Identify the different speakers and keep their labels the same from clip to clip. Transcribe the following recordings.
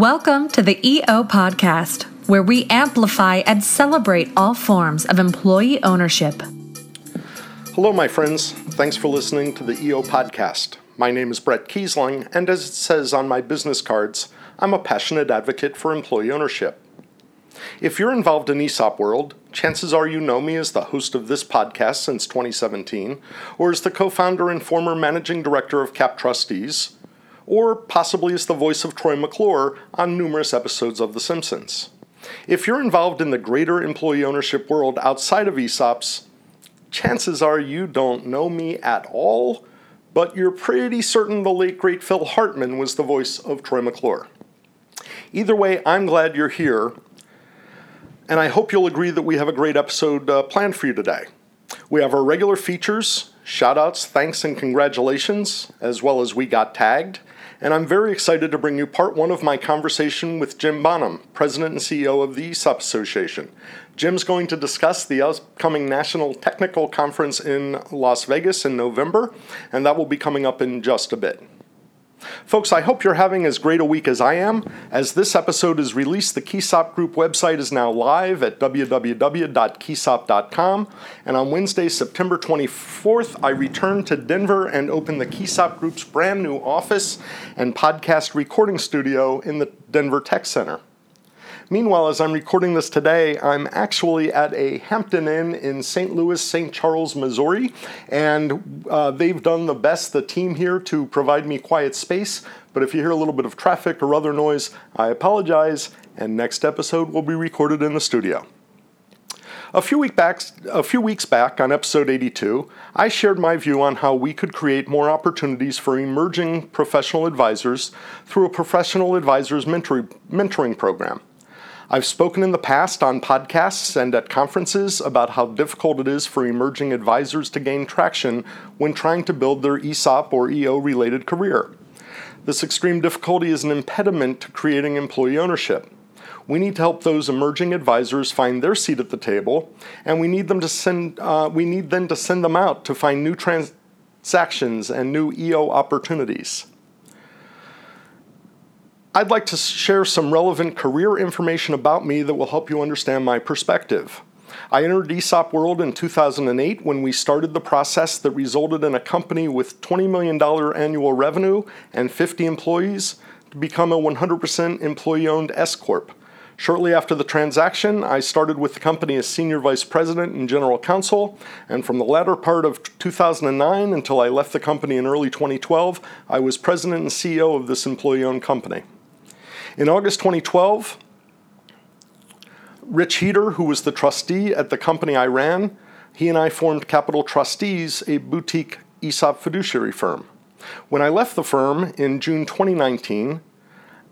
Speaker 1: Welcome to the EO Podcast, where we amplify and celebrate all forms of employee ownership.
Speaker 2: Hello, my friends. Thanks for listening to the EO Podcast. My name is Bret Keisling, and as it says on my business cards, I'm a passionate advocate for employee ownership. If you're involved in ESOP world, chances are you know me as the host of this podcast since 2017, or as the co founder and former managing director of CAP Trustees, or possibly as the voice of Troy McClure on numerous episodes of The Simpsons. If you're involved in the greater employee ownership world outside of ESOPs, chances are you don't know me at all, but you're pretty certain the late great Phil Hartman was the voice of Troy McClure. Either way, I'm glad you're here, and I hope you'll agree that we have a great episode uh, planned for you today. We have our regular features, shoutouts, thanks, and congratulations, as well as We Got Tagged and I'm very excited to bring you part one of my conversation with Jim Bonham, President and CEO of the ESOP Association. Jim's going to discuss the upcoming National Technical Conference in Las Vegas in November, and that will be coming up in just a bit. Folks, I hope you're having as great a week as I am. As this episode is released, the KEISOP Group website is now live at www.keisop.com. And on Wednesday, September 24th, I return to Denver and open the KEISOP Group's brand new office and podcast recording studio in the Denver Tech Center. Meanwhile, as I'm recording this today, I'm actually at a Hampton Inn in St. Louis, St. Charles, Missouri, and uh, they've done the best, the team here, to provide me quiet space. But if you hear a little bit of traffic or other noise, I apologize, and next episode will be recorded in the studio. A few, week back, a few weeks back, on episode 82, I shared my view on how we could create more opportunities for emerging professional advisors through a professional advisors mentoring program. I've spoken in the past on podcasts and at conferences about how difficult it is for emerging advisors to gain traction when trying to build their ESOP or EO related career. This extreme difficulty is an impediment to creating employee ownership. We need to help those emerging advisors find their seat at the table, and we need them to send. Uh, we need them to send them out to find new transactions and new EO opportunities. I'd like to share some relevant career information about me that will help you understand my perspective. I entered ESOP World in 2008 when we started the process that resulted in a company with $20 million annual revenue and 50 employees to become a 100% employee owned S Corp. Shortly after the transaction, I started with the company as Senior Vice President and General Counsel, and from the latter part of 2009 until I left the company in early 2012, I was President and CEO of this employee owned company. In August 2012, Rich Heater, who was the trustee at the company I ran, he and I formed Capital Trustees, a boutique ESOP fiduciary firm. When I left the firm in June 2019,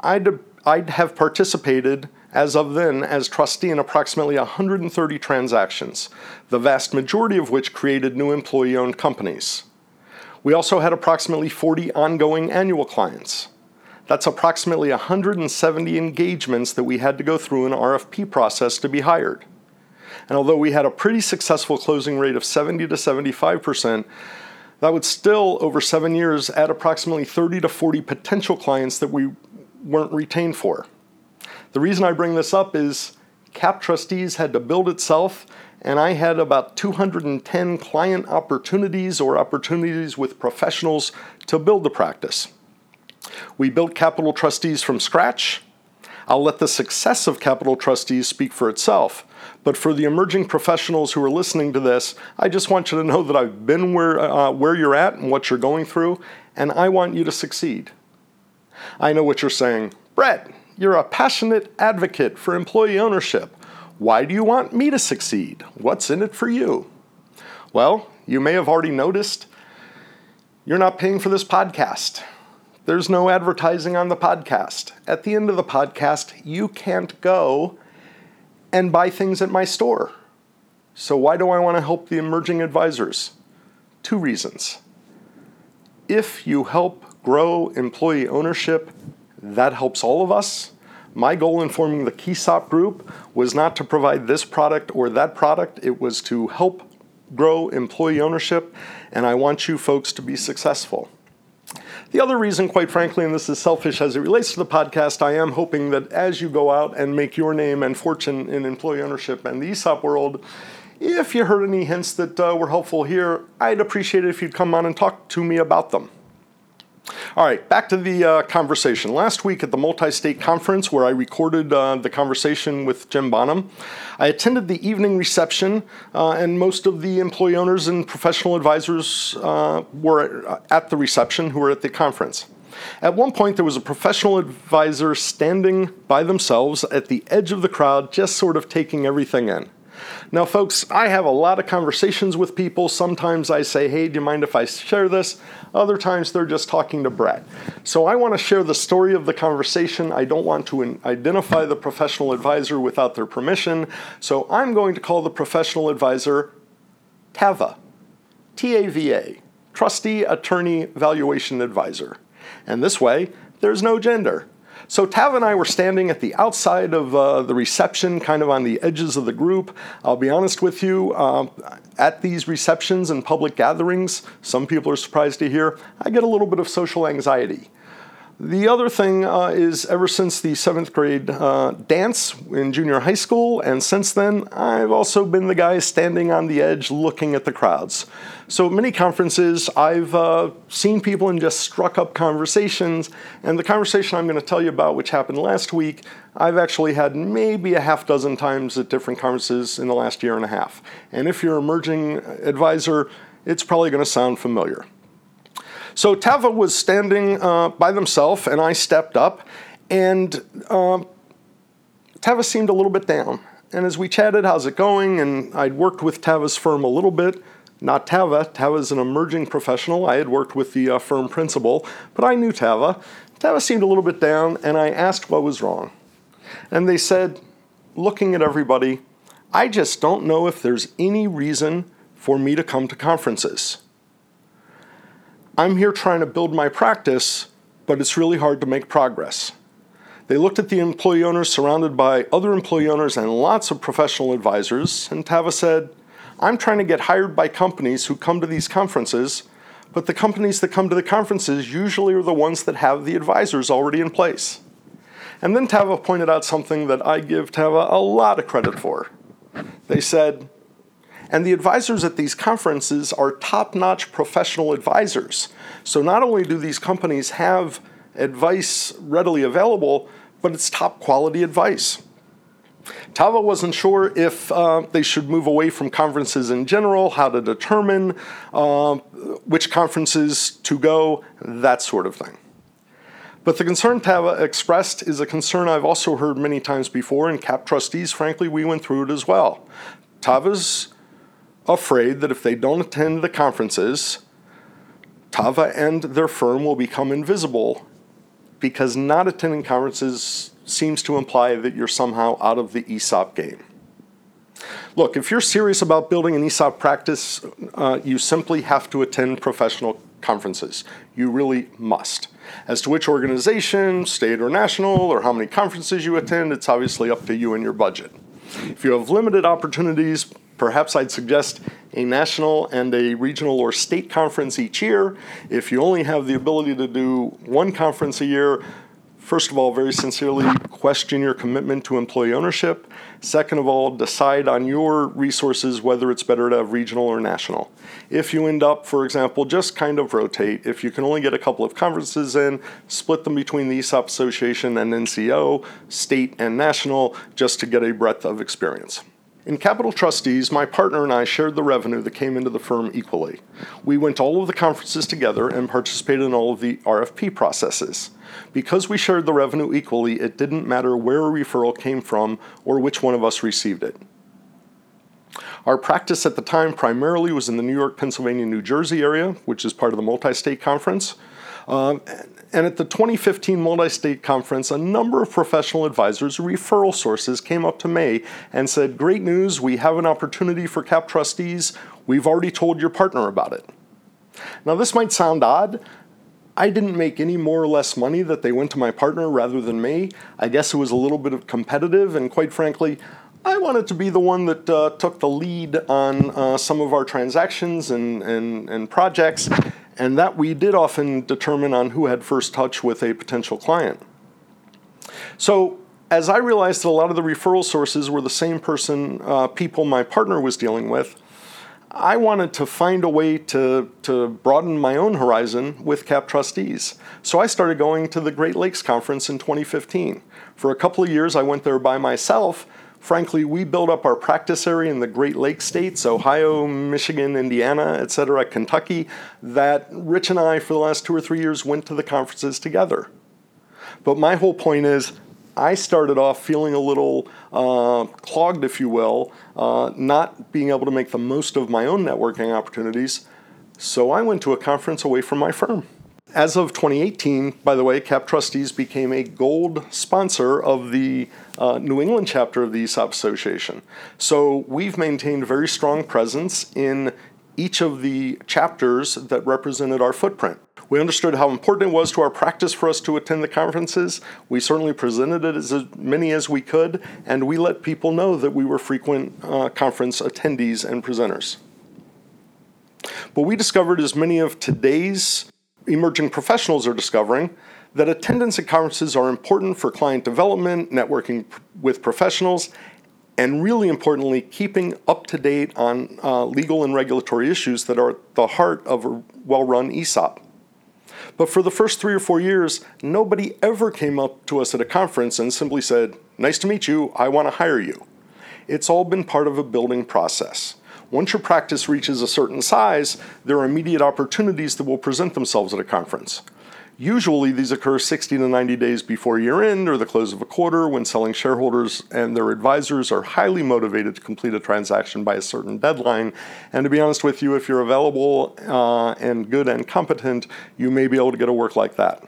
Speaker 2: I'd, I'd have participated as of then as trustee in approximately 130 transactions, the vast majority of which created new employee owned companies. We also had approximately 40 ongoing annual clients. That's approximately 170 engagements that we had to go through an RFP process to be hired. And although we had a pretty successful closing rate of 70 to 75%, that would still, over seven years, add approximately 30 to 40 potential clients that we weren't retained for. The reason I bring this up is CAP Trustees had to build itself, and I had about 210 client opportunities or opportunities with professionals to build the practice. We built Capital Trustees from scratch. I'll let the success of Capital Trustees speak for itself. But for the emerging professionals who are listening to this, I just want you to know that I've been where, uh, where you're at and what you're going through, and I want you to succeed. I know what you're saying. Bret, you're a passionate advocate for employee ownership. Why do you want me to succeed? What's in it for you? Well, you may have already noticed you're not paying for this podcast. There's no advertising on the podcast. At the end of the podcast, you can't go and buy things at my store. So, why do I want to help the emerging advisors? Two reasons. If you help grow employee ownership, that helps all of us. My goal in forming the KEISOP Group was not to provide this product or that product, it was to help grow employee ownership, and I want you folks to be successful. The other reason, quite frankly, and this is selfish as it relates to the podcast, I am hoping that as you go out and make your name and fortune in employee ownership and the ESOP world, if you heard any hints that uh, were helpful here, I'd appreciate it if you'd come on and talk to me about them. All right, back to the uh, conversation. Last week at the multi state conference, where I recorded uh, the conversation with Jim Bonham, I attended the evening reception, uh, and most of the employee owners and professional advisors uh, were at the reception who were at the conference. At one point, there was a professional advisor standing by themselves at the edge of the crowd, just sort of taking everything in. Now, folks, I have a lot of conversations with people. Sometimes I say, hey, do you mind if I share this? Other times they're just talking to Brett. So I want to share the story of the conversation. I don't want to identify the professional advisor without their permission. So I'm going to call the professional advisor TAVA, T A V A, Trustee Attorney Valuation Advisor. And this way, there's no gender. So Tav and I were standing at the outside of uh, the reception, kind of on the edges of the group. I'll be honest with you, uh, at these receptions and public gatherings, some people are surprised to hear, I get a little bit of social anxiety. The other thing uh, is, ever since the seventh grade uh, dance in junior high school, and since then, I've also been the guy standing on the edge looking at the crowds. So, many conferences, I've uh, seen people and just struck up conversations. And the conversation I'm going to tell you about, which happened last week, I've actually had maybe a half dozen times at different conferences in the last year and a half. And if you're an emerging advisor, it's probably going to sound familiar. So Tava was standing uh, by themselves, and I stepped up, and uh, Tava seemed a little bit down. And as we chatted, how's it going? And I'd worked with Tava's firm a little bit. Not Tava. Tava's an emerging professional. I had worked with the uh, firm principal, but I knew Tava. Tava seemed a little bit down, and I asked what was wrong. And they said, looking at everybody, I just don't know if there's any reason for me to come to conferences. I'm here trying to build my practice, but it's really hard to make progress. They looked at the employee owners surrounded by other employee owners and lots of professional advisors, and Tava said, I'm trying to get hired by companies who come to these conferences, but the companies that come to the conferences usually are the ones that have the advisors already in place. And then Tava pointed out something that I give Tava a lot of credit for. They said, and the advisors at these conferences are top notch professional advisors. So not only do these companies have advice readily available, but it's top quality advice. Tava wasn't sure if uh, they should move away from conferences in general, how to determine uh, which conferences to go, that sort of thing. But the concern Tava expressed is a concern I've also heard many times before, and CAP trustees, frankly, we went through it as well. Tava's afraid that if they don't attend the conferences, Tava and their firm will become invisible because not attending conferences seems to imply that you're somehow out of the ESOP game. Look, if you're serious about building an ESOP practice, uh, you simply have to attend professional conferences. You really must. As to which organization, state or national, or how many conferences you attend, it's obviously up to you and your budget. If you have limited opportunities, Perhaps I'd suggest a national and a regional or state conference each year. If you only have the ability to do one conference a year, first of all, very sincerely question your commitment to employee ownership. Second of all, decide on your resources whether it's better to have regional or national. If you end up, for example, just kind of rotate, if you can only get a couple of conferences in, split them between the ESOP Association and NCEO, state and national, just to get a breadth of experience. In Capital Trustees, my partner and I shared the revenue that came into the firm equally. We went to all of the conferences together and participated in all of the RFP processes. Because we shared the revenue equally, it didn't matter where a referral came from or which one of us received it. Our practice at the time primarily was in the New York, Pennsylvania, New Jersey area, which is part of the multi state conference. Um, and at the 2015 Multi State Conference, a number of professional advisors, referral sources, came up to me and said, Great news, we have an opportunity for CAP trustees. We've already told your partner about it. Now, this might sound odd. I didn't make any more or less money that they went to my partner rather than me. I guess it was a little bit of competitive, and quite frankly, I wanted to be the one that uh, took the lead on uh, some of our transactions and, and, and projects and that we did often determine on who had first touch with a potential client. So, as I realized that a lot of the referral sources were the same person, uh, people my partner was dealing with, I wanted to find a way to, to broaden my own horizon with CAP trustees. So I started going to the Great Lakes Conference in 2015. For a couple of years, I went there by myself. Frankly, we built up our practice area in the Great Lakes states Ohio, Michigan, Indiana, et cetera, Kentucky that Rich and I, for the last two or three years, went to the conferences together. But my whole point is I started off feeling a little uh, clogged, if you will, uh, not being able to make the most of my own networking opportunities. So I went to a conference away from my firm. As of 2018, by the way, CAP Trustees became a gold sponsor of the uh, New England chapter of the ESOP Association. So we've maintained a very strong presence in each of the chapters that represented our footprint. We understood how important it was to our practice for us to attend the conferences. We certainly presented it as many as we could, and we let people know that we were frequent uh, conference attendees and presenters. But we discovered, as many of today's emerging professionals are discovering, that attendance at conferences are important for client development, networking with professionals, and really importantly, keeping up to date on uh, legal and regulatory issues that are at the heart of a well run ESOP. But for the first three or four years, nobody ever came up to us at a conference and simply said, Nice to meet you, I want to hire you. It's all been part of a building process. Once your practice reaches a certain size, there are immediate opportunities that will present themselves at a conference. Usually, these occur 60 to 90 days before year end or the close of a quarter when selling shareholders and their advisors are highly motivated to complete a transaction by a certain deadline. And to be honest with you, if you're available uh, and good and competent, you may be able to get a work like that.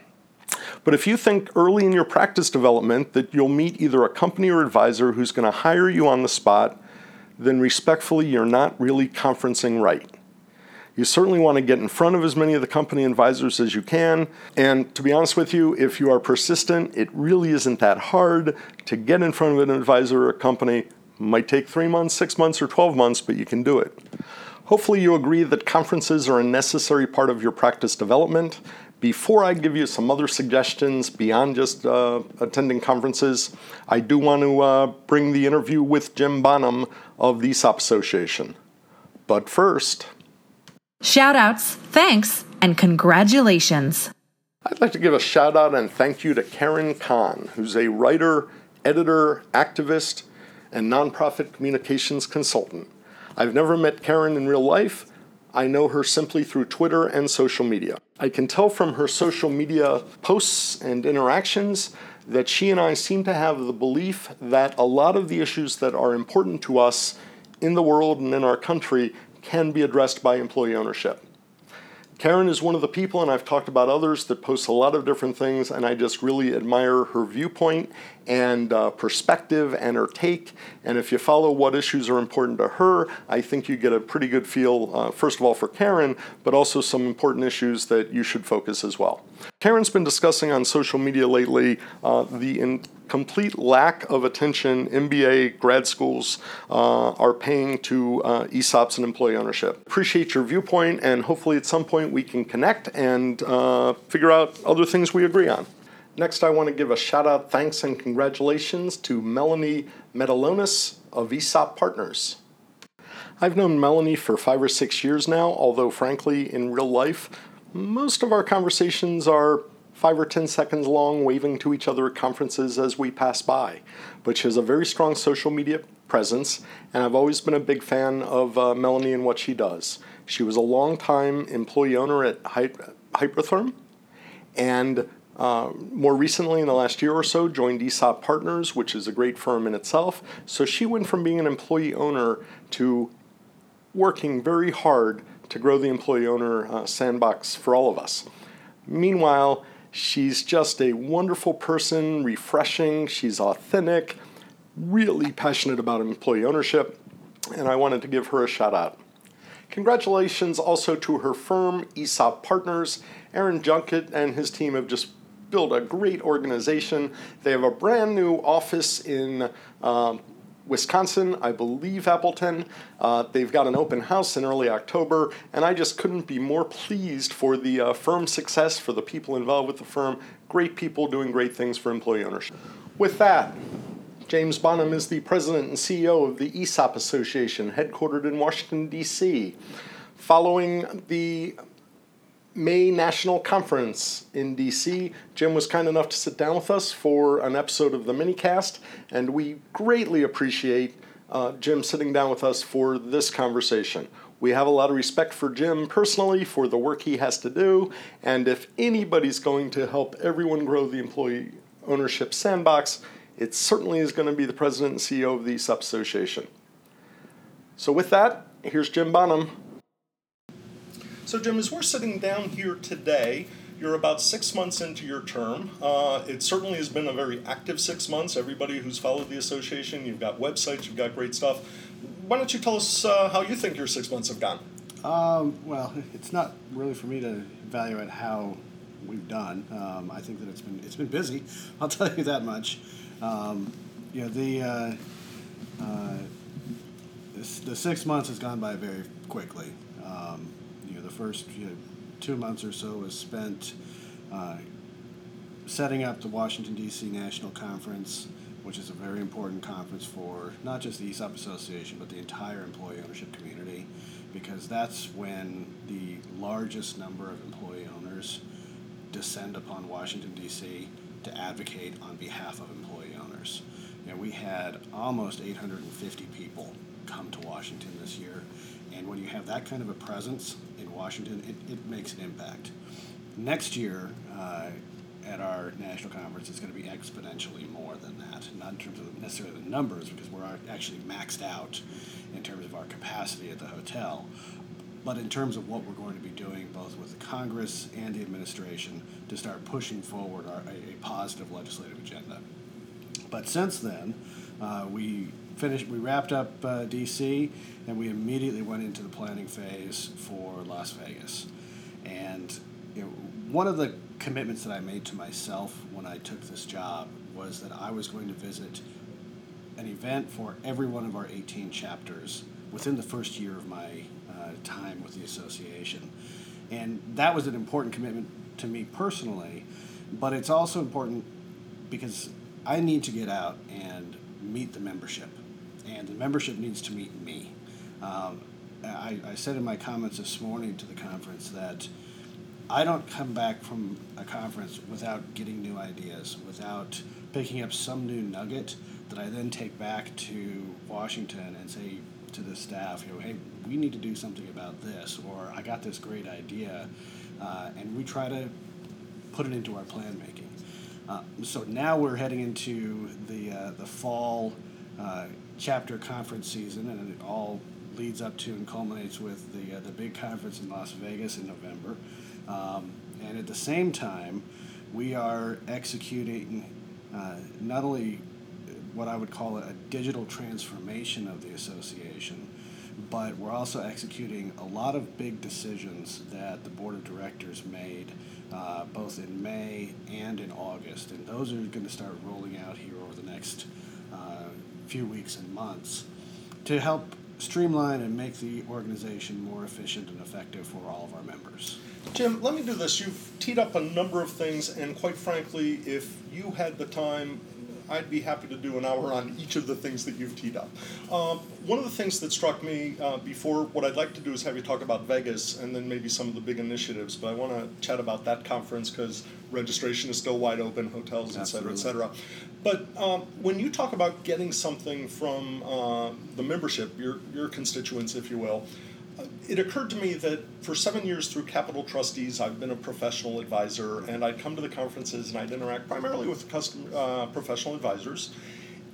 Speaker 2: But if you think early in your practice development that you'll meet either a company or advisor who's going to hire you on the spot, then respectfully, you're not really conferencing right. You certainly want to get in front of as many of the company advisors as you can. And to be honest with you, if you are persistent, it really isn't that hard to get in front of an advisor or a company. It might take three months, six months, or 12 months, but you can do it. Hopefully, you agree that conferences are a necessary part of your practice development. Before I give you some other suggestions beyond just uh, attending conferences, I do want to uh, bring the interview with Jim Bonham of the ESOP Association. But first,
Speaker 1: Shout outs, thanks, and congratulations.
Speaker 2: I'd like to give a shout out and thank you to Karen Kahn, who's a writer, editor, activist, and nonprofit communications consultant. I've never met Karen in real life. I know her simply through Twitter and social media. I can tell from her social media posts and interactions that she and I seem to have the belief that a lot of the issues that are important to us in the world and in our country can be addressed by employee ownership. Karen is one of the people, and I've talked about others, that post a lot of different things, and I just really admire her viewpoint and uh, perspective and her take. And if you follow what issues are important to her, I think you get a pretty good feel, uh, first of all, for Karen, but also some important issues that you should focus as well. Karen's been discussing on social media lately uh, the in- complete lack of attention MBA grad schools uh, are paying to uh, ESOPs and employee ownership. Appreciate your viewpoint, and hopefully at some point we can connect and uh, figure out other things we agree on. Next, I want to give a shout out, thanks, and congratulations to Melanie Metulonis of ESOP Partners. I've known Melanie for five or six years now, although frankly, in real life, most of our conversations are five or ten seconds long, waving to each other at conferences as we pass by. But she has a very strong social media presence, and I've always been a big fan of uh, Melanie and what she does. She was a long-time employee owner at Hy- Hypertherm, and uh, more recently, in the last year or so, joined ESOP Partners, which is a great firm in itself. So she went from being an employee owner to working very hard to grow the employee owner uh, sandbox for all of us. Meanwhile, She's just a wonderful person, refreshing, she's authentic, really passionate about employee ownership, and I wanted to give her a shout out. Congratulations also to her firm, ESOP Partners. Aaron Juckett and his team have just built a great organization. They have a brand new office in um, Wisconsin, I believe Appleton. Uh, they've got an open house in early October, and I just couldn't be more pleased for the uh, firm's success, for the people involved with the firm. Great people doing great things for employee ownership. With that, James Bonham is the president and CEO of the ESOP Association, headquartered in Washington, D.C. Following the May National Conference in DC. Jim was kind enough to sit down with us for an episode of the minicast, and we greatly appreciate uh, Jim sitting down with us for this conversation. We have a lot of respect for Jim personally for the work he has to do, and if anybody's going to help everyone grow the employee ownership sandbox, it certainly is going to be the president and CEO of the ESOP Association. So, with that, here's Jim Bonham. So, Jim, as we're sitting down here today, you're about six months into your term. Uh, it certainly has been a very active six months. Everybody who's followed the association, you've got websites, you've got great stuff. Why don't you tell us uh, how you think your six months have gone?
Speaker 3: Um, well, it's not really for me to evaluate how we've done. Um, I think that it's been it's been busy. I'll tell you that much. Um, you know the uh, uh, the six months has gone by very quickly. Um, first you know, two months or so was spent uh, setting up the Washington, D.C. National Conference, which is a very important conference for not just the ESOP Association, but the entire employee ownership community, because that's when the largest number of employee owners descend upon Washington, D.C. to advocate on behalf of employee owners. Know, we had almost 850 people come to Washington this year, and when you have that kind of a presence in Washington, it, it makes an impact. Next year, uh, at our national conference, it's going to be exponentially more than that. Not in terms of necessarily the numbers, because we're actually maxed out in terms of our capacity at the hotel, but in terms of what we're going to be doing, both with the Congress and the administration, to start pushing forward our, a, a positive legislative agenda. But since then, uh, we finished, we wrapped up uh, DC, and we immediately went into the planning phase for Las Vegas. And you know, one of the commitments that I made to myself when I took this job was that I was going to visit an event for every one of our 18 chapters within the first year of my uh, time with the association. And that was an important commitment to me personally, but it's also important because I need to get out and meet the membership and the membership needs to meet me. Um, I, I said in my comments this morning to the conference that I don't come back from a conference without getting new ideas, without picking up some new nugget that I then take back to Washington and say to the staff, you know, hey, we need to do something about this, or I got this great idea, uh, and we try to put it into our plan making. Uh, so now we're heading into the uh, the fall uh, chapter conference season, and it all leads up to and culminates with the uh, the big conference in Las Vegas in November. Um, and at the same time, we are executing uh, not only what I would call a digital transformation of the association, but we're also executing a lot of big decisions that the board of directors made uh, both in May and in August. And those are going to start rolling out here over the next few weeks and months to help streamline and make the organization more efficient and effective for all of our members.
Speaker 2: Jim, let me do this. You've teed up a number of things, and quite frankly, if you had the time, I'd be happy to do an hour on each of the things that you've teed up. Um, one of the things that struck me uh, before, what I'd like to do is have you talk about Vegas and then maybe some of the big initiatives, but I want to chat about that conference because registration is still wide open, hotels, et cetera, et cetera. But um, when you talk about getting something from uh, the membership, your, your constituents, if you will, it occurred to me that for seven years through Capital Trustees, I've been a professional advisor, and I'd come to the conferences and I'd interact primarily with custom, uh, professional advisors.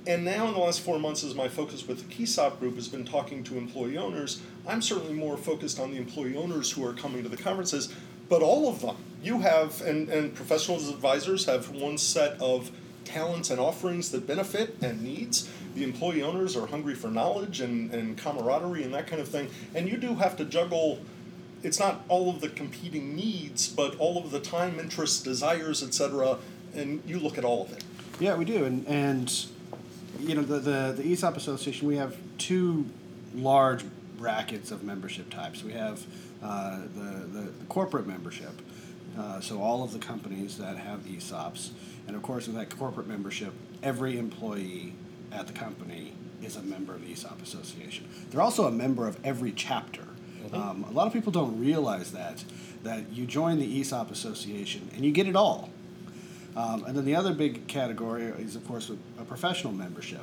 Speaker 2: And now, in the last four months, as my focus with the KEISOP group has been talking to employee owners, I'm certainly more focused on the employee owners who are coming to the conferences, but all of them. You have, and, and professional advisors have one set of talents and offerings that benefit and needs. The employee owners are hungry for knowledge and, and camaraderie and that kind of thing. And you do have to juggle, it's not all of the competing needs, but all of the time, interests, desires, etc. And you look at all of it.
Speaker 3: Yeah, we do. And, and you know, the, the, the ESOP Association, we have two large brackets of membership types. We have uh, the, the, corporate membership, uh, so all of the companies that have ESOPs. And of course, with that corporate membership, every employee at the company is a member of the ESOP Association. They're also a member of every chapter. Um, a lot of people don't realize that, that you join the ESOP Association and you get it all. Um, and then the other big category is, of course, a professional membership.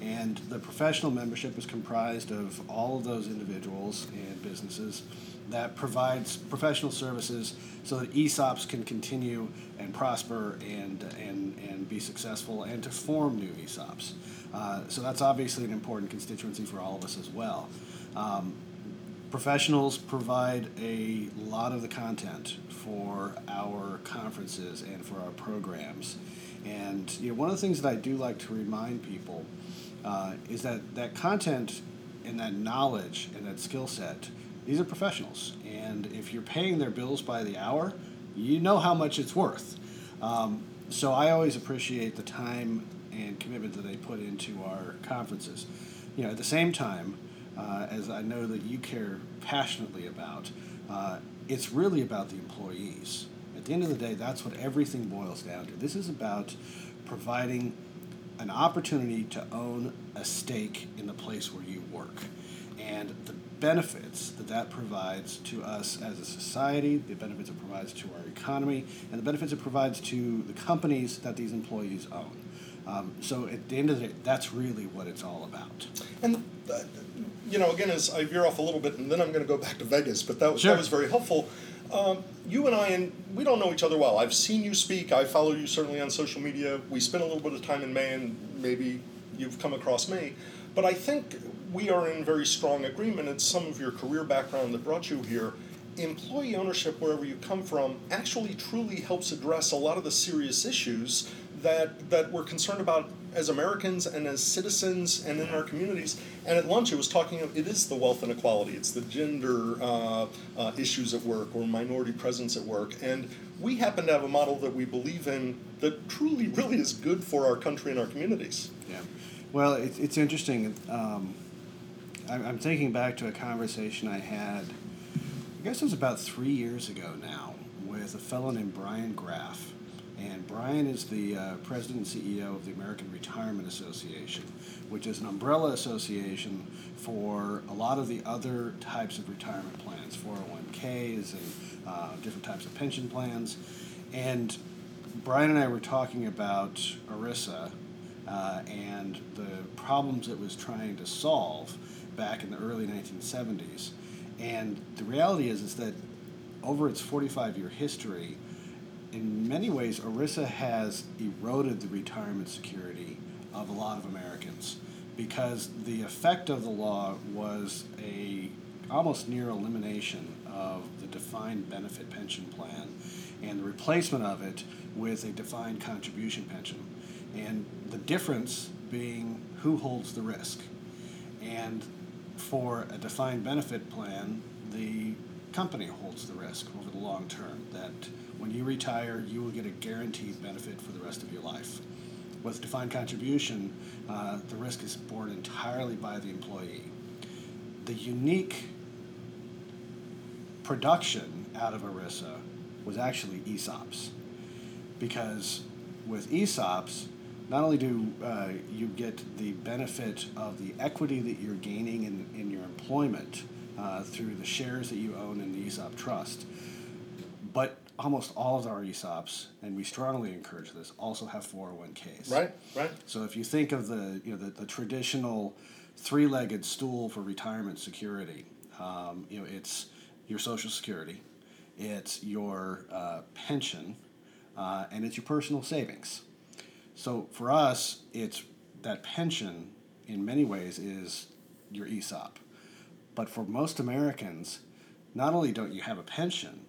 Speaker 3: And the professional membership is comprised of all of those individuals and businesses that provides professional services so that ESOPs can continue and prosper and, and, and be successful and to form new ESOPs. Uh, so that's obviously an important constituency for all of us as well. Um, professionals provide a lot of the content for our conferences and for our programs. And you know, one of the things that I do like to remind people uh, is that that content and that knowledge and that skill set, these are professionals. And if you're paying their bills by the hour, you know how much it's worth. Um, so I always appreciate the time and commitment that they put into our conferences. You know, at the same time, uh, as I know that you care passionately about, uh, it's really about the employees. At the end of the day, that's what everything boils down to. This is about providing an opportunity to own a stake in the place where you work and the benefits that that provides to us as a society, the benefits it provides to our economy, and the benefits it provides to the companies that these employees own. Um, so at the end of the day, that's really what it's all about.
Speaker 2: And uh, you know, again, as I veer off a little bit, and then I'm going to go back to Vegas, but that was
Speaker 3: Sure.
Speaker 2: that was very helpful. Um, you and I, and we don't know each other well. I've seen you speak. I follow you certainly on social media. We spent a little bit of time in May, and maybe you've come across me. But I think we are in very strong agreement. It's some of your career background that brought you here. Employee ownership, wherever you come from, actually truly helps address a lot of the serious issues that that we're concerned about as Americans and as citizens and in our communities. And at lunch, it was talking. Of it is the wealth inequality. It's the gender uh, uh, issues at work or minority presence at work. And we happen to have a model that we believe in that truly, really is good for our country and our communities.
Speaker 3: Yeah. Well, it's, it's interesting. Um, I'm, thinking back to a conversation I had, I guess it was about three years ago now, with a fellow named Brian Graff. And Brian is the uh, president and CEO of the American Retirement Association, which is an umbrella association for a lot of the other types of retirement plans, 401ks and uh, different types of pension plans. And Brian and I were talking about ERISA uh, and the problems it was trying to solve back in the early 1970s. And the reality is, is that over its 45 year history, in many ways, ERISA has eroded the retirement security of a lot of Americans because the effect of the law was a almost near elimination of the defined benefit pension plan and the replacement of it with a defined contribution pension. And the difference being who holds the risk. And for a defined benefit plan, the company holds the risk over the long term. That when you retire, you will get a guaranteed benefit for the rest of your life. With defined contribution, uh, the risk is borne entirely by the employee. The unique production out of ERISA was actually ESOPs. Because with ESOPs, not only do uh, you get the benefit of the equity that you're gaining in, in your employment uh, through the shares that you own in the ESOP trust, but almost all of our ESOPs, and we strongly encourage this, also have 401ks.
Speaker 2: Right, right.
Speaker 3: So if you think of the you know the, the traditional three-legged stool for retirement security, um, you know it's your Social Security, it's your uh, pension, uh, and it's your personal savings. So for us, it's that pension in many ways is your ESOP. But for most Americans, not only don't you have a pension,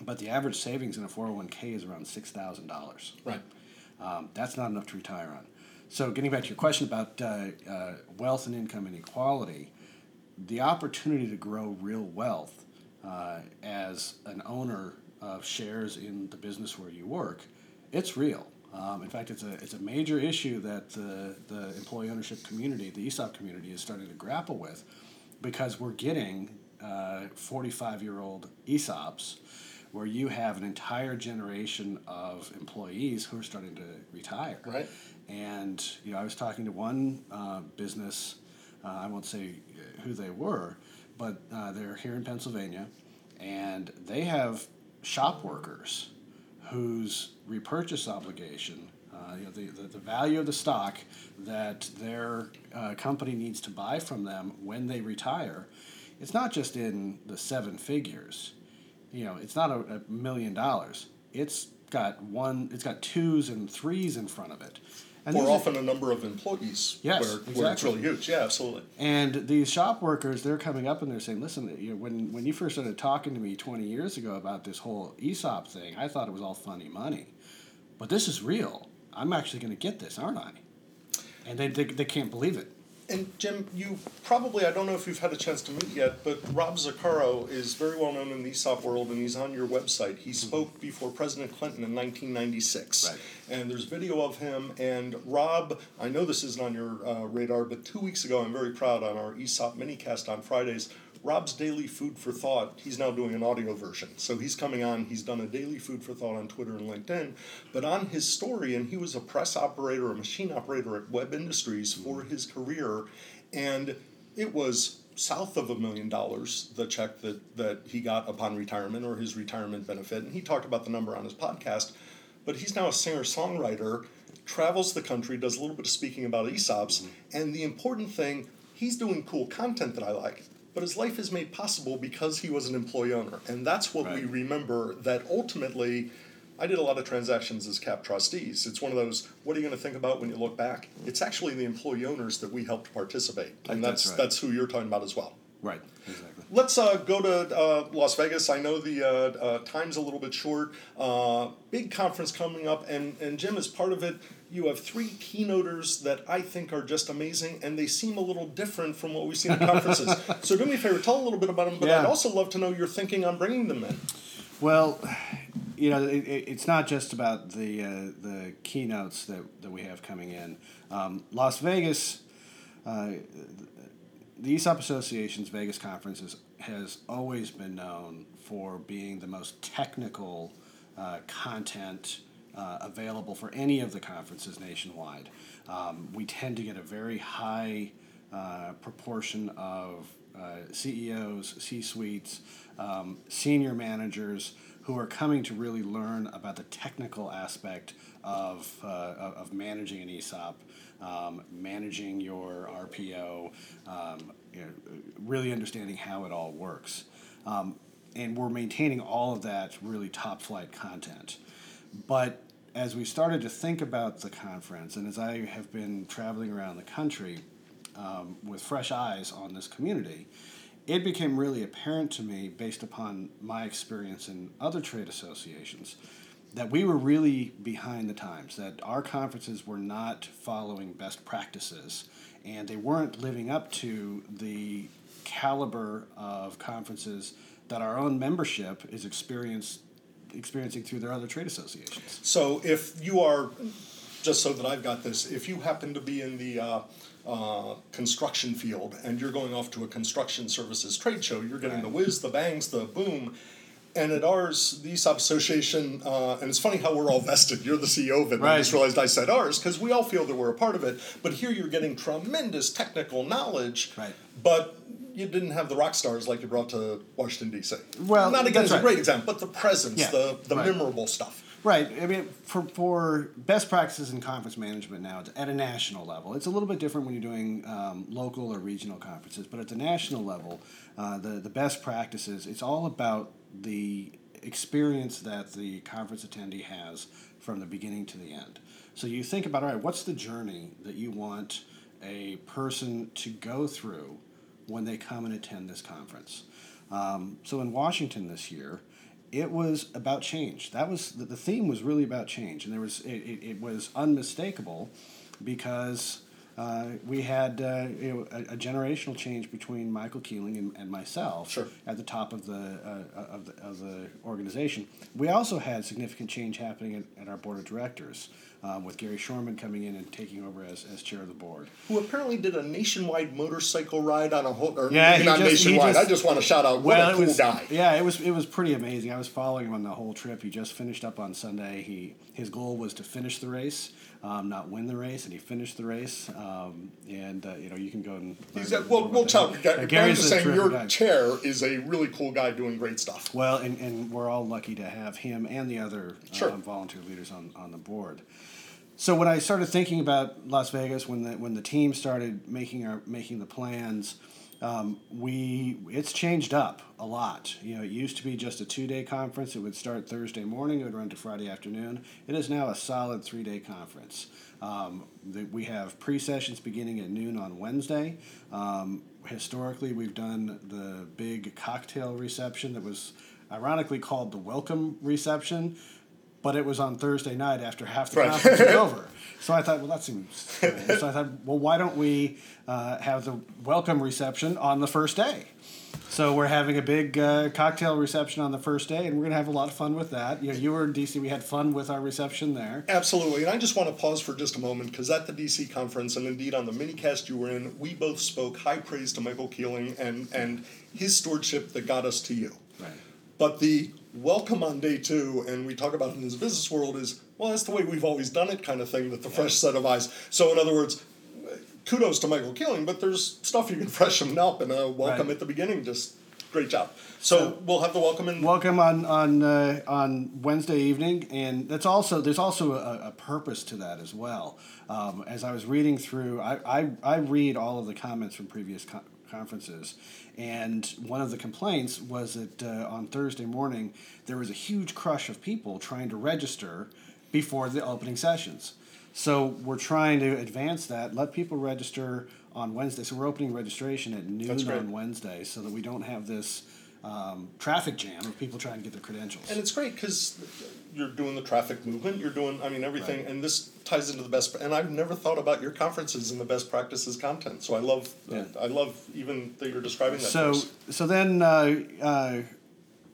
Speaker 3: but the average savings in a 401k is around $6,000.
Speaker 2: Right.
Speaker 3: Um, that's not enough to retire on. So, getting back to your question about uh, uh, wealth and income inequality, the opportunity to grow real wealth uh, as an owner of shares in the business where you work, it's real. Um, in fact, it's a, it's a major issue that the, the employee ownership community, the ESOP community, is starting to grapple with because we're getting 45 uh, year old ESOPs where you have an entire generation of employees who are starting to retire.
Speaker 2: Right.
Speaker 3: And you know, I was talking to one uh, business. Uh, I won't say who they were, but uh, they're here in Pennsylvania, and they have shop workers whose repurchase obligation, uh, you know, the, the, the, value of the stock that their uh, company needs to buy from them when they retire, it's not just in the seven figures. You know, it's not a, a million dollars. It's got one. It's got twos and threes in front of it.
Speaker 2: And or often are, a number of employees
Speaker 3: yes,
Speaker 2: where,
Speaker 3: exactly.
Speaker 2: where it's really huge. Yeah, absolutely.
Speaker 3: And these shop workers, they're coming up and they're saying, listen, you know, when, when you first started talking to me 20 years ago about this whole ESOP thing, I thought it was all funny money. But this is real. I'm actually going to get this, aren't I? And they, they, they can't believe it.
Speaker 2: And Jim, you probably, I don't know if you've had a chance to meet yet, but Rob Zucaro is very well known in the ESOP world and he's on your website. He mm-hmm. spoke before President Clinton in 1996.
Speaker 3: Right.
Speaker 2: And there's video of him. And Rob, I know this isn't on your uh, radar, but two weeks ago, I'm very proud on our ESOP minicast on Fridays, Rob's daily food for thought, he's now doing an audio version. So he's coming on, he's done a daily food for thought on Twitter and LinkedIn. But on his story, and he was a press operator, a machine operator at Web Industries for his career, and it was south of a million dollars the check that, that he got upon retirement or his retirement benefit. And he talked about the number on his podcast. But he's now a singer songwriter, travels the country, does a little bit of speaking about ESOPs. Mm-hmm. And the important thing, he's doing cool content that I like but his life is made possible because he was an employee owner. And that's what right. we remember that ultimately I did a lot of transactions as cap trustees. It's one of those, what are you going to think about when you look back? It's actually the employee owners that we helped participate. And that's that's, right. that's who you're talking about as well.
Speaker 3: Right, exactly.
Speaker 2: Let's uh, go to uh, Las Vegas. I know the uh, uh time's a little bit short. Uh, big conference coming up, and, and Jim, is part of it, you have three keynoters that I think are just amazing, and they seem a little different from what we see in conferences. so do me a favor, tell a little bit about them, but yeah. I'd also love to know your thinking on bringing them in.
Speaker 3: Well, you know, it, it's not just about the uh, the keynotes that, that we have coming in. Um, Las Vegas, uh, the ESOP Association's Vegas conference is, has always been known for being the most technical uh, content uh, available for any of the conferences nationwide. Um, we tend to get a very high uh, proportion of uh, CEOs, C suites, um, senior managers who are coming to really learn about the technical aspect of, uh, of managing an ESOP, um, managing your RPO, um, you know, really understanding how it all works. Um, and we're maintaining all of that really top flight content. But as we started to think about the conference, and as I have been traveling around the country um, with fresh eyes on this community, it became really apparent to me, based upon my experience in other trade associations, that we were really behind the times, that our conferences were not following best practices, and they weren't living up to the caliber of conferences that our own membership is experienced experiencing through their other trade associations.
Speaker 2: So if you are, just so that I've got this, if you happen to be in the uh, uh, construction field and you're going off to a construction services trade show, you're getting right. the whiz, the bangs, the boom. And at ours, the ESOP Association, uh, and it's funny how we're all vested. You're the CEO of it. Right. I just realized I said ours because we all feel that we're a part of it. But here you're getting tremendous technical knowledge.
Speaker 3: Right.
Speaker 2: But you didn't have the rock stars like you brought to Washington D.C.
Speaker 3: Well,
Speaker 2: not again as
Speaker 3: right.
Speaker 2: a great example, but the presence, yeah, the the right. memorable stuff.
Speaker 3: Right. I mean, for for best practices in conference management now it's at a national level, it's a little bit different when you're doing um, local or regional conferences. But at the national level, uh, the the best practices, it's all about the experience that the conference attendee has from the beginning to the end. So you think about, all right, what's the journey that you want a person to go through when they come and attend this conference. Um, so in Washington this year, it was about change. That was the, the theme was really about change, and there was it, it, it was unmistakable because uh, we had uh, you know, a, a, generational change between Michael Keeling and, and myself
Speaker 2: sure.
Speaker 3: at the top of the, uh, of the of the organization. We also had significant change happening at, at our board of directors. Um, with Gary Shorman coming in and taking over as, as chair of the board.
Speaker 2: Who apparently did a nationwide motorcycle ride on a whole, or
Speaker 3: Yeah,
Speaker 2: not
Speaker 3: just-
Speaker 2: nationwide.
Speaker 3: just-
Speaker 2: I just want to shout out,
Speaker 3: Well,
Speaker 2: what a cool
Speaker 3: was,
Speaker 2: guy.
Speaker 3: Yeah, it was it was pretty amazing. I was following him on the whole trip. He just finished up on Sunday. He his goal was to finish the race, um, not win the race, and he finished the race. Um, and uh, you know you can go and
Speaker 2: He's
Speaker 3: a
Speaker 2: well, we'll tell.
Speaker 3: Uh, Gary's
Speaker 2: just saying, your
Speaker 3: guy.
Speaker 2: chair is a really cool guy doing great stuff.
Speaker 3: Well, and, and we're all lucky to have him and the other
Speaker 2: Sure.
Speaker 3: um, volunteer leaders on, on the board. So when I started thinking about Las Vegas, when the when the team started making our making the plans, um, we it's changed up a lot. You know, it used to be just a two day conference. It would start Thursday morning. It would run to Friday afternoon. It is now a solid three day conference. Um, the, we have pre sessions beginning at noon on Wednesday. Um, historically, we've done the big cocktail reception that was ironically called the welcome reception, but it was on Thursday night after half the
Speaker 2: Right.
Speaker 3: conference was over. So I thought, well, that seems strange. So I thought, well, why don't we uh, have the welcome reception on the first day? So we're having a big uh, cocktail reception on the first day, and we're gonna have a lot of fun with that. You know, you were in DC. We had fun with our reception there.
Speaker 2: Absolutely, and I just want to pause for just a moment because at the DC conference, and indeed on the minicast you were in, we both spoke high praise to Michael Keeling and and his stewardship that got us to you. But the welcome on day two, and we talk about it in this business world, is well, that's the way we've always done it, kind of thing. With the fresh set of eyes. So in other words, kudos to Michael Keeling, but there's stuff you can freshen up and uh, welcome
Speaker 3: Right.
Speaker 2: at the beginning. Just great job. So, we'll have the welcome in.
Speaker 3: welcome on on uh, on Wednesday evening, and that's also there's also a, a purpose to that as well. Um, as I was reading through, I, I, I read all of the comments from previous co- conferences, and one of the complaints was that uh, on Thursday morning there was a huge crush of people trying to register before the opening sessions. So we're trying to advance that, let people register on Wednesday. So we're opening registration at noon on Wednesday, so that we don't have this um, traffic jam of people trying to get their credentials.
Speaker 2: And it's great because you're doing the traffic movement, you're doing, I mean, everything,
Speaker 3: Right.
Speaker 2: and this ties into the best. And I've never thought about your conferences and the best practices content. So I love,
Speaker 3: Yeah.
Speaker 2: I love even that you're describing that.
Speaker 3: so so then uh, uh,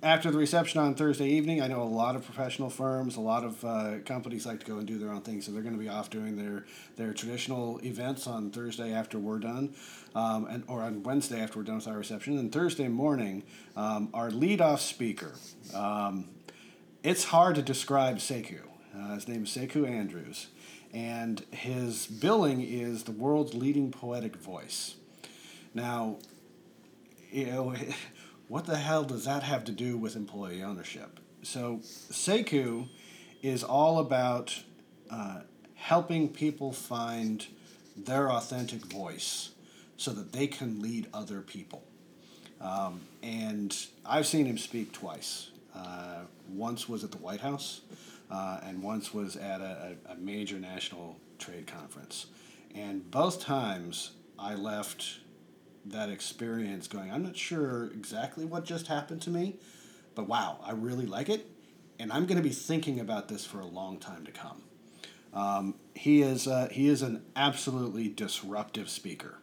Speaker 3: after the reception on Thursday evening, I know a lot of professional firms, a lot of uh, companies like to go and do their own thing, so they're going to be off doing their their traditional events on Thursday after we're done, um, and or on Wednesday after we're done with our reception. And Thursday morning, um, our leadoff speaker. Um, it's hard to describe Sekou. Uh, his name is Sekou Andrews, and his billing is the world's leading poetic voice. Now, you know, what the hell does that have to do with employee ownership? So, Sekou is all about uh, helping people find their authentic voice so that they can lead other people. Um, and I've seen him speak twice. Uh, once was at the White House, uh, and once was at a, a, major national trade conference. And both times I left that experience going, I'm not sure exactly what just happened to me, but wow, I really like it. And I'm going to be thinking about this for a long time to come. Um, he, is, uh, he is an absolutely disruptive speaker.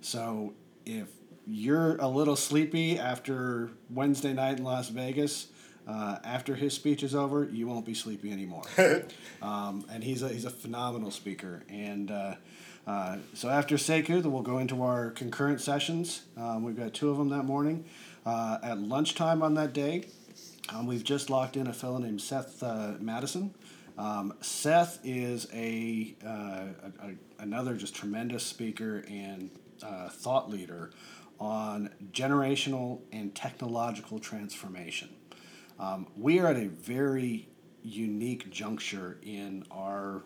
Speaker 3: So if you're a little sleepy after Wednesday night in Las Vegas, uh, after his speech is over, you won't be sleepy anymore. um, and he's a, he's a phenomenal speaker. And uh, uh, so after then we'll go into our concurrent sessions. Um, we've got two of them that morning. Uh, at lunchtime on that day, um, we've just locked in a fellow named Seth uh, Mattison. Um, Seth is a, uh, a, a another just tremendous speaker and uh, thought leader on generational and technological transformation. Um, we are at a very unique juncture in our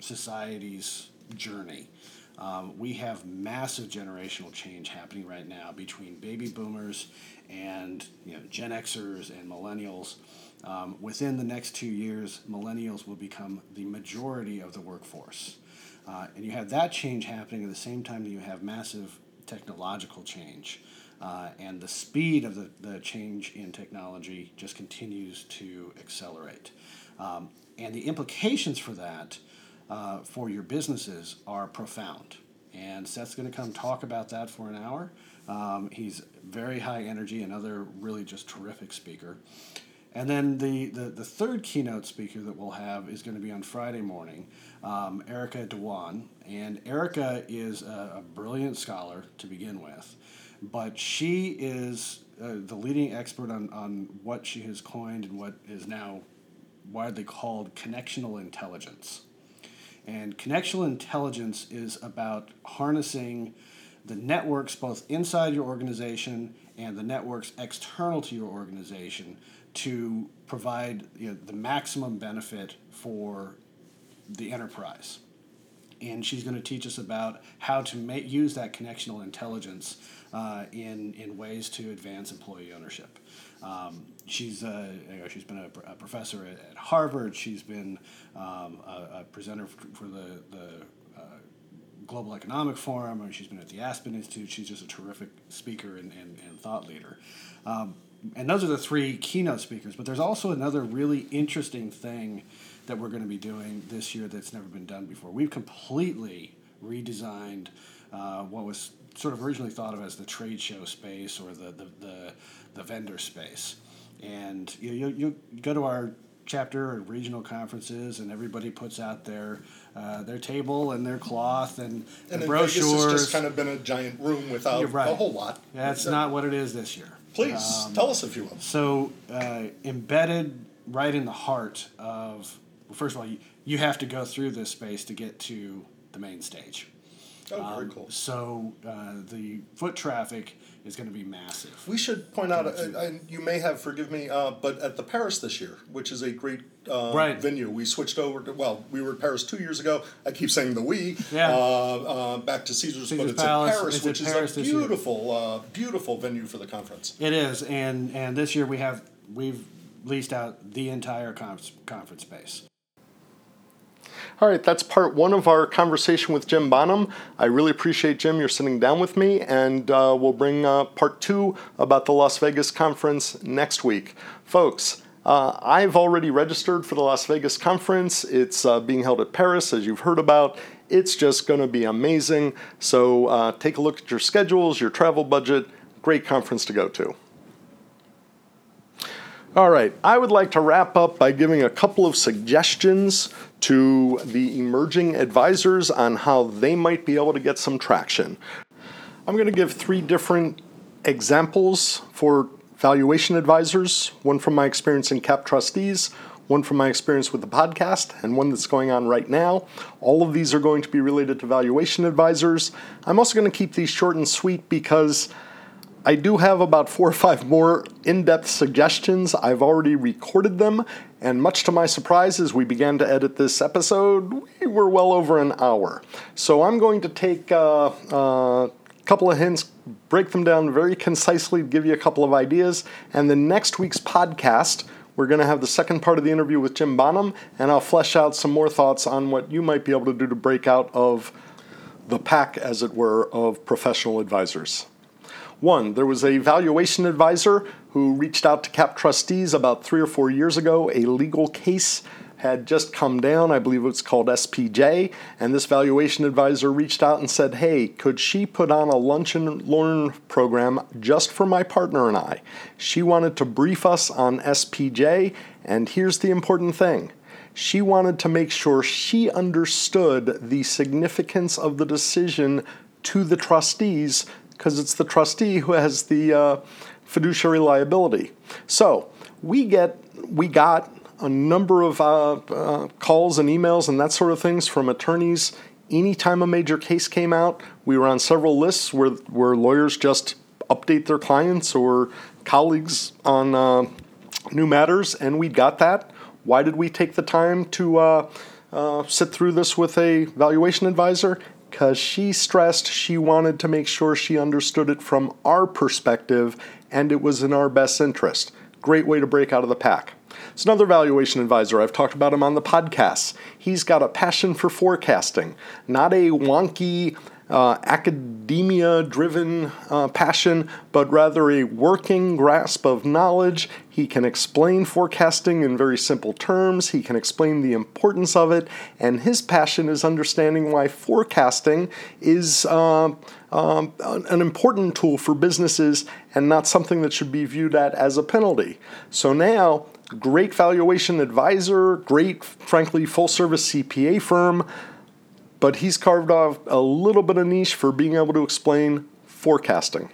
Speaker 3: society's journey. Um, we have massive generational change happening right now between baby boomers and you know, Gen Xers and millennials. Um, within the next two years, millennials will become the majority of the workforce. Uh, and you have that change happening at the same time that you have massive technological change. Uh, and the speed of the, the change in technology just continues to accelerate. Um, and the implications for that uh, for your businesses are profound. And Seth's going to come talk about that for an hour. Um, he's very high energy, another really just terrific speaker. And then the, the, the third keynote speaker that we'll have is going to be on Friday morning, um, Erica Dhawan. And Erica is a, a, brilliant scholar to begin with, but she is uh, the leading expert on, on what she has coined and what is now widely called connectional intelligence. And connectional intelligence is about harnessing the networks both inside your organization and the networks external to your organization to provide you know, the maximum benefit for the enterprise. And she's going to teach us about how to make, use that connectional intelligence uh, in, in ways to advance employee ownership. Um, she's, uh, you know, she's been a, a professor at, at, Harvard. She's been um, a, a, presenter for the, the uh, Global Economic Forum, and she's been at the Aspen Institute. She's just a terrific speaker and, and, and thought leader. Um, and those are the three keynote speakers. But there's also another really interesting thing that we're going to be doing this year that's never been done before. We've completely redesigned uh, what was sort of originally thought of as the trade show space or the, the, the, the vendor space. And you, you, you go to our chapter or regional conferences, and everybody puts out their uh, their table and their cloth and,
Speaker 2: and
Speaker 3: the brochures.
Speaker 2: Vegas it's just kind of been a giant room without right. a whole lot.
Speaker 3: That's not what it is this year.
Speaker 2: Please um, tell us if you will.
Speaker 3: So uh, embedded right in the heart of well, first of all, you, you have to go through this space to get to the main stage.
Speaker 2: Oh, very um, cool.
Speaker 3: So uh, the foot traffic is going to be massive.
Speaker 2: We should point out, uh, you may have, forgive me, uh, but at the Paris this year, which is a great uh,
Speaker 3: right.
Speaker 2: venue, we switched over to, well, we were at Paris two years ago. I keep saying the we.
Speaker 3: Yeah.
Speaker 2: Uh, uh, back to Caesar's,
Speaker 3: Caesar's
Speaker 2: but it's
Speaker 3: Palace,
Speaker 2: at Paris,
Speaker 3: it's
Speaker 2: which
Speaker 3: at
Speaker 2: is a beautiful, beautiful venue for the conference.
Speaker 3: It is, and and this year we have we've leased out the entire conference conference space.
Speaker 2: All right, that's part one of our conversation with Jim Bonham. I really appreciate, Jim, you're sitting down with me, and uh, we'll bring uh, part two about the Las Vegas conference next week. Folks, uh, I've already registered for the Las Vegas conference. It's uh, being held at Paris, as you've heard about. It's just going to be amazing. So uh, take a look at your schedules, your travel budget. Great conference to go to. All right, I would like to wrap up by giving a couple of suggestions to the emerging advisors on how they might be able to get some traction. I'm going to give three different examples for valuation advisors one from my experience in CAP trustees, one from my experience with the podcast, and one that's going on right now. All of these are going to be related to valuation advisors. I'm also going to keep these short and sweet because I do have about four or five more in depth suggestions. I've already recorded them, and much to my surprise, as we began to edit this episode, we were well over an hour. So I'm going to take uh, uh, a couple of hints, break them down very concisely, give you a couple of ideas, and the next week's podcast. We're going to have the second part of the interview with Jim Bonham, and I'll flesh out some more thoughts on what you might be able to do to break out of the pack, as it were, of professional advisors. One, there was a valuation advisor who reached out to CAP trustees about three or four years ago. A legal case had just come down. I believe it was called SPJ. And this valuation advisor reached out and said, Hey, could she put on a lunch and learn program just for my partner and I? She wanted to brief us on SPJ. And here's the important thing she wanted to make sure she understood the significance of the decision to the trustees because it's the trustee who has the uh, fiduciary liability. So we get we got a number of uh, uh, calls and emails and that sort of things from attorneys. Anytime a major case came out, we were on several lists where where lawyers just update their clients or colleagues on uh, new matters, and we got that. Why did we take the time to uh, uh, sit through this with a valuation advisor? Because she stressed she wanted to make sure she understood it from our perspective and it was in our best interest. Great way to break out of the pack. It's another valuation advisor. I've talked about him on the podcast. He's got a passion for forecasting, not a wonky, uh, academia driven uh, passion, but rather a working grasp of knowledge. He can explain forecasting in very simple terms, he can explain the importance of it, and his passion is understanding why forecasting is. Uh, um, an important tool for businesses and not something that should be viewed at as a penalty. So now great valuation advisor, great, frankly, full service CPA firm, but he's carved off a little bit of niche for being able to explain forecasting.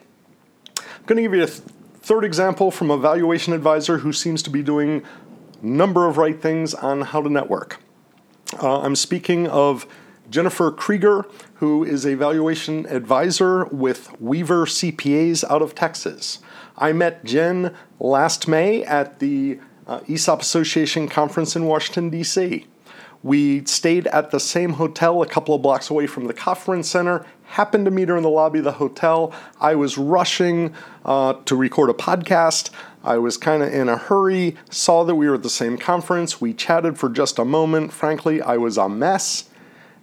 Speaker 2: I'm going to give you a th- third example from a valuation advisor who seems to be doing a number of right things on how to network. Uh, I'm speaking of Jennifer Krieger, who is a valuation advisor with Weaver CPAs out of Texas. I met Jen last May at the uh, ESOP Association conference in Washington, D.C. We stayed at the same hotel a couple of blocks away from the conference center. Happened to meet her in the lobby of the hotel. I was rushing uh, to record a podcast. I was kind of in a hurry, saw that we were at the same conference. We chatted for just a moment. Frankly, I was a mess.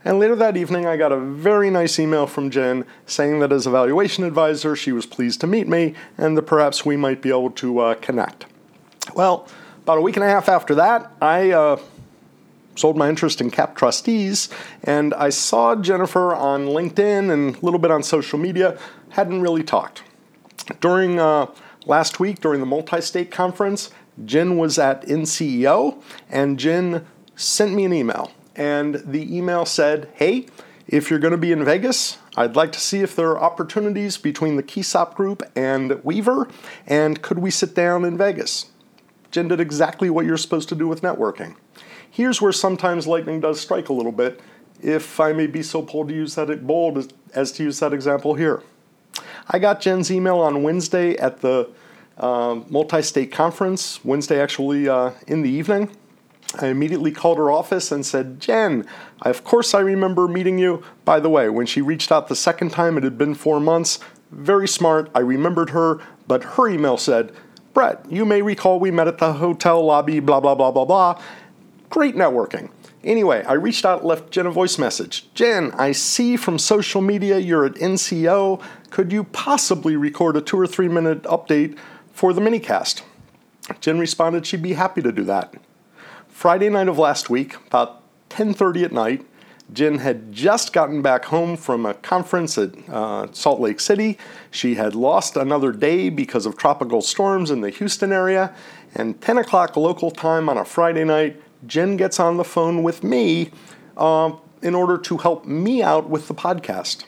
Speaker 2: And later that evening, I got a very nice email from Jen saying that as evaluation advisor, she was pleased to meet me and that perhaps we might be able to uh, connect. Well, about a week and a half after that, I uh, sold my interest in Cap Trustees, and I saw Jennifer on LinkedIn and a little bit on social media. Hadn't really talked. During uh, last week, during the multi state conference, Jen was at NCEO, and Jen sent me an email and the email said, Hey, if you're going to be in Vegas, I'd like to see if there are opportunities between the KEISOP Group and Weaver, and could we sit down in Vegas? Jen did exactly what you're supposed to do with networking. Here's where sometimes lightning does strike a little bit, if I may be so bold to use that bold as, as to use that example here. I got Jen's email on Wednesday at the uh, multi-state conference. Wednesday, actually, uh, in the evening. I immediately called her office and said, Jen, of course I remember meeting you. By the way, when she reached out the second time, it had been four months. Very smart. I remembered her, but her email said, Bret, you may recall we met at the hotel lobby, blah, blah, blah, blah, blah. Great networking. Anyway, I reached out, left Jen a voice message. Jen, I see from social media you're at NCEO. Could you possibly record a two or three minute update for the minicast? Jen responded she'd be happy to do that. Friday night of last week, about 10:30 at night, Jen had just gotten back home from a conference at uh, Salt Lake City. She had lost another day because of tropical storms in the Houston area. And 10 o'clock local time on a Friday night, Jen gets on the phone with me uh, in order to help me out with the podcast.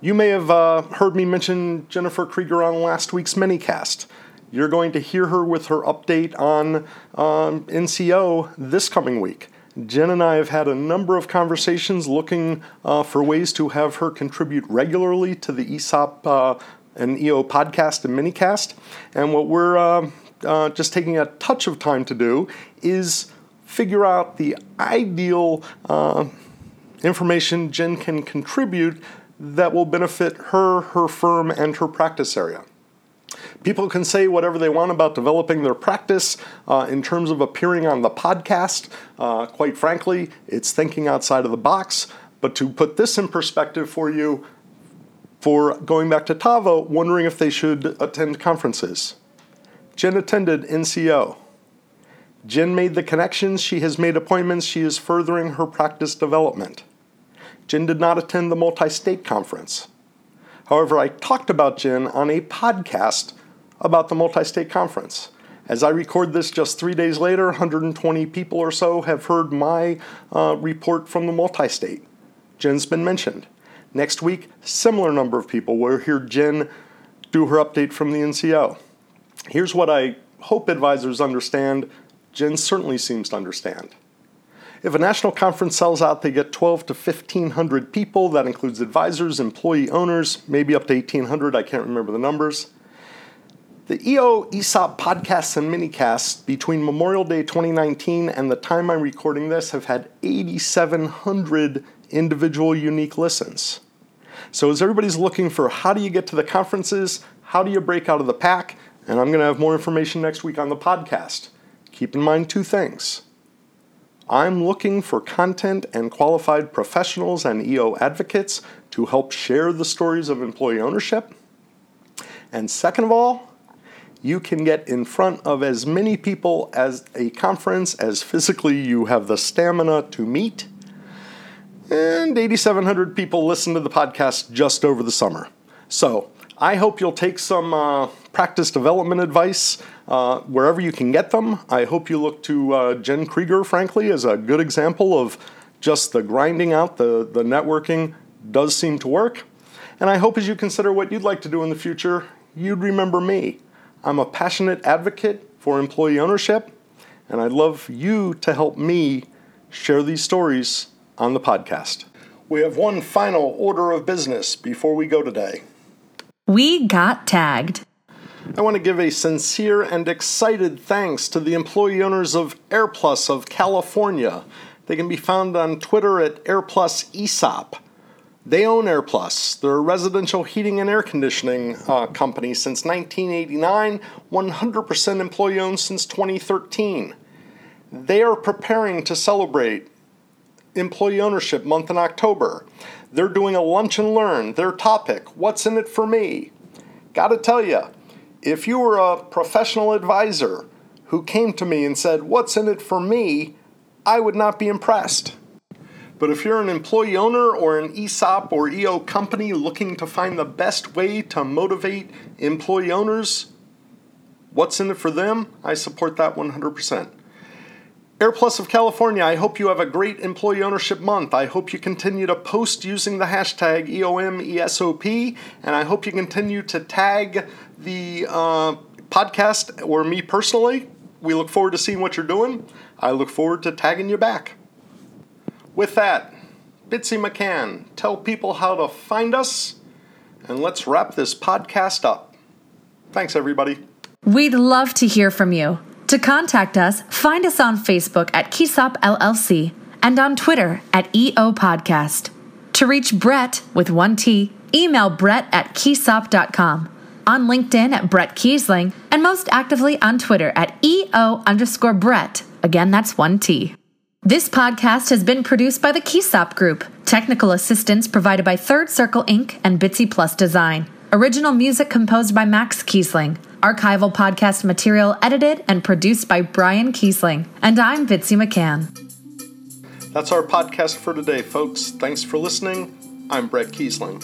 Speaker 2: You may have uh, heard me mention Jennifer Krieger on last week's minicast. You're going to hear her with her update on um, NCEO this coming week. Jen and I have had a number of conversations looking uh, for ways to have her contribute regularly to the ESOP uh, and EO podcast and minicast. And what we're uh, just taking a touch of time to do is figure out the ideal uh, information Jen can contribute that will benefit her, her firm, and her practice area. People can say whatever they want about developing their practice uh, in terms of appearing on the podcast. Uh, quite frankly, it's thinking outside of the box. But to put this in perspective for you, for going back to Tavo, wondering if they should attend conferences. Jen attended NCEO. Jen made the connections, she has made appointments, she is furthering her practice development. Jen did not attend the multi state conference. However, I talked about Jen on a podcast about the multi state conference. As I record this just three days later, 120 people or so have heard my uh, report from the multi state. Jen's been mentioned. Next week, similar number of people will hear Jen do her update from the NCEO. Here's what I hope advisors understand Jen certainly seems to understand. If a national conference sells out, they get 12 to 1,500 people. That includes advisors, employee owners, maybe up to 1,800. I can't remember the numbers. The EO ESOP podcasts and minicasts between Memorial Day 2019 and the time I'm recording this have had 8,700 individual unique listens. So, as everybody's looking for how do you get to the conferences, how do you break out of the pack, and I'm going to have more information next week on the podcast. Keep in mind two things. I'm looking for content and qualified professionals and EO advocates to help share the stories of employee ownership. And second of all, you can get in front of as many people as a conference as physically you have the stamina to meet. And 8,700 people listen to the podcast just over the summer. So I hope you'll take some uh, practice development advice uh, wherever you can get them. I hope you look to uh, Jen Krieger, frankly, as a good example of just the grinding out, the, the networking does seem to work. And I hope as you consider what you'd like to do in the future, you'd remember me. I'm a passionate advocate for employee ownership, and I'd love you to help me share these stories on the podcast. We have one final order of business before we go today.
Speaker 1: We got tagged.
Speaker 2: I want to give a sincere and excited thanks to the employee owners of AirPlus of California. They can be found on Twitter at AirPlus ESOP. They own AirPlus. They're a residential heating and air conditioning uh, company since 1989, 100% employee owned since 2013. They are preparing to celebrate Employee Ownership Month in October. They're doing a lunch and learn. Their topic, What's in it for me? Gotta tell you, if you were a professional advisor who came to me and said, What's in it for me? I would not be impressed. But if you're an employee owner or an ESOP or EO company looking to find the best way to motivate employee owners, what's in it for them? I support that 100%. AirPlus of California, I hope you have a great employee ownership month. I hope you continue to post using the hashtag EOMESOP, and I hope you continue to tag the uh, podcast or me personally. We look forward to seeing what you're doing. I look forward to tagging you back. With that, Bitsy McCann, tell people how to find us, and let's wrap this podcast up. Thanks, everybody.
Speaker 1: We'd love to hear from you. To contact us, find us on Facebook at KEISOP LLC and on Twitter at EO Podcast. To reach Bret with one T, email bret at keisop.com, on LinkedIn at Bret Keisling, and most actively on Twitter at EO underscore Bret. Again, that's one T. This podcast has been produced by the KEISOP Group. Technical assistance provided by Third Circle Inc. and Bitsy Plus Design. Original music composed by Max Keisling. Archival podcast material edited and produced by Brian Keisling. And I'm Bitsy McCann.
Speaker 2: That's our podcast for today, folks. Thanks for listening. I'm Bret Keisling.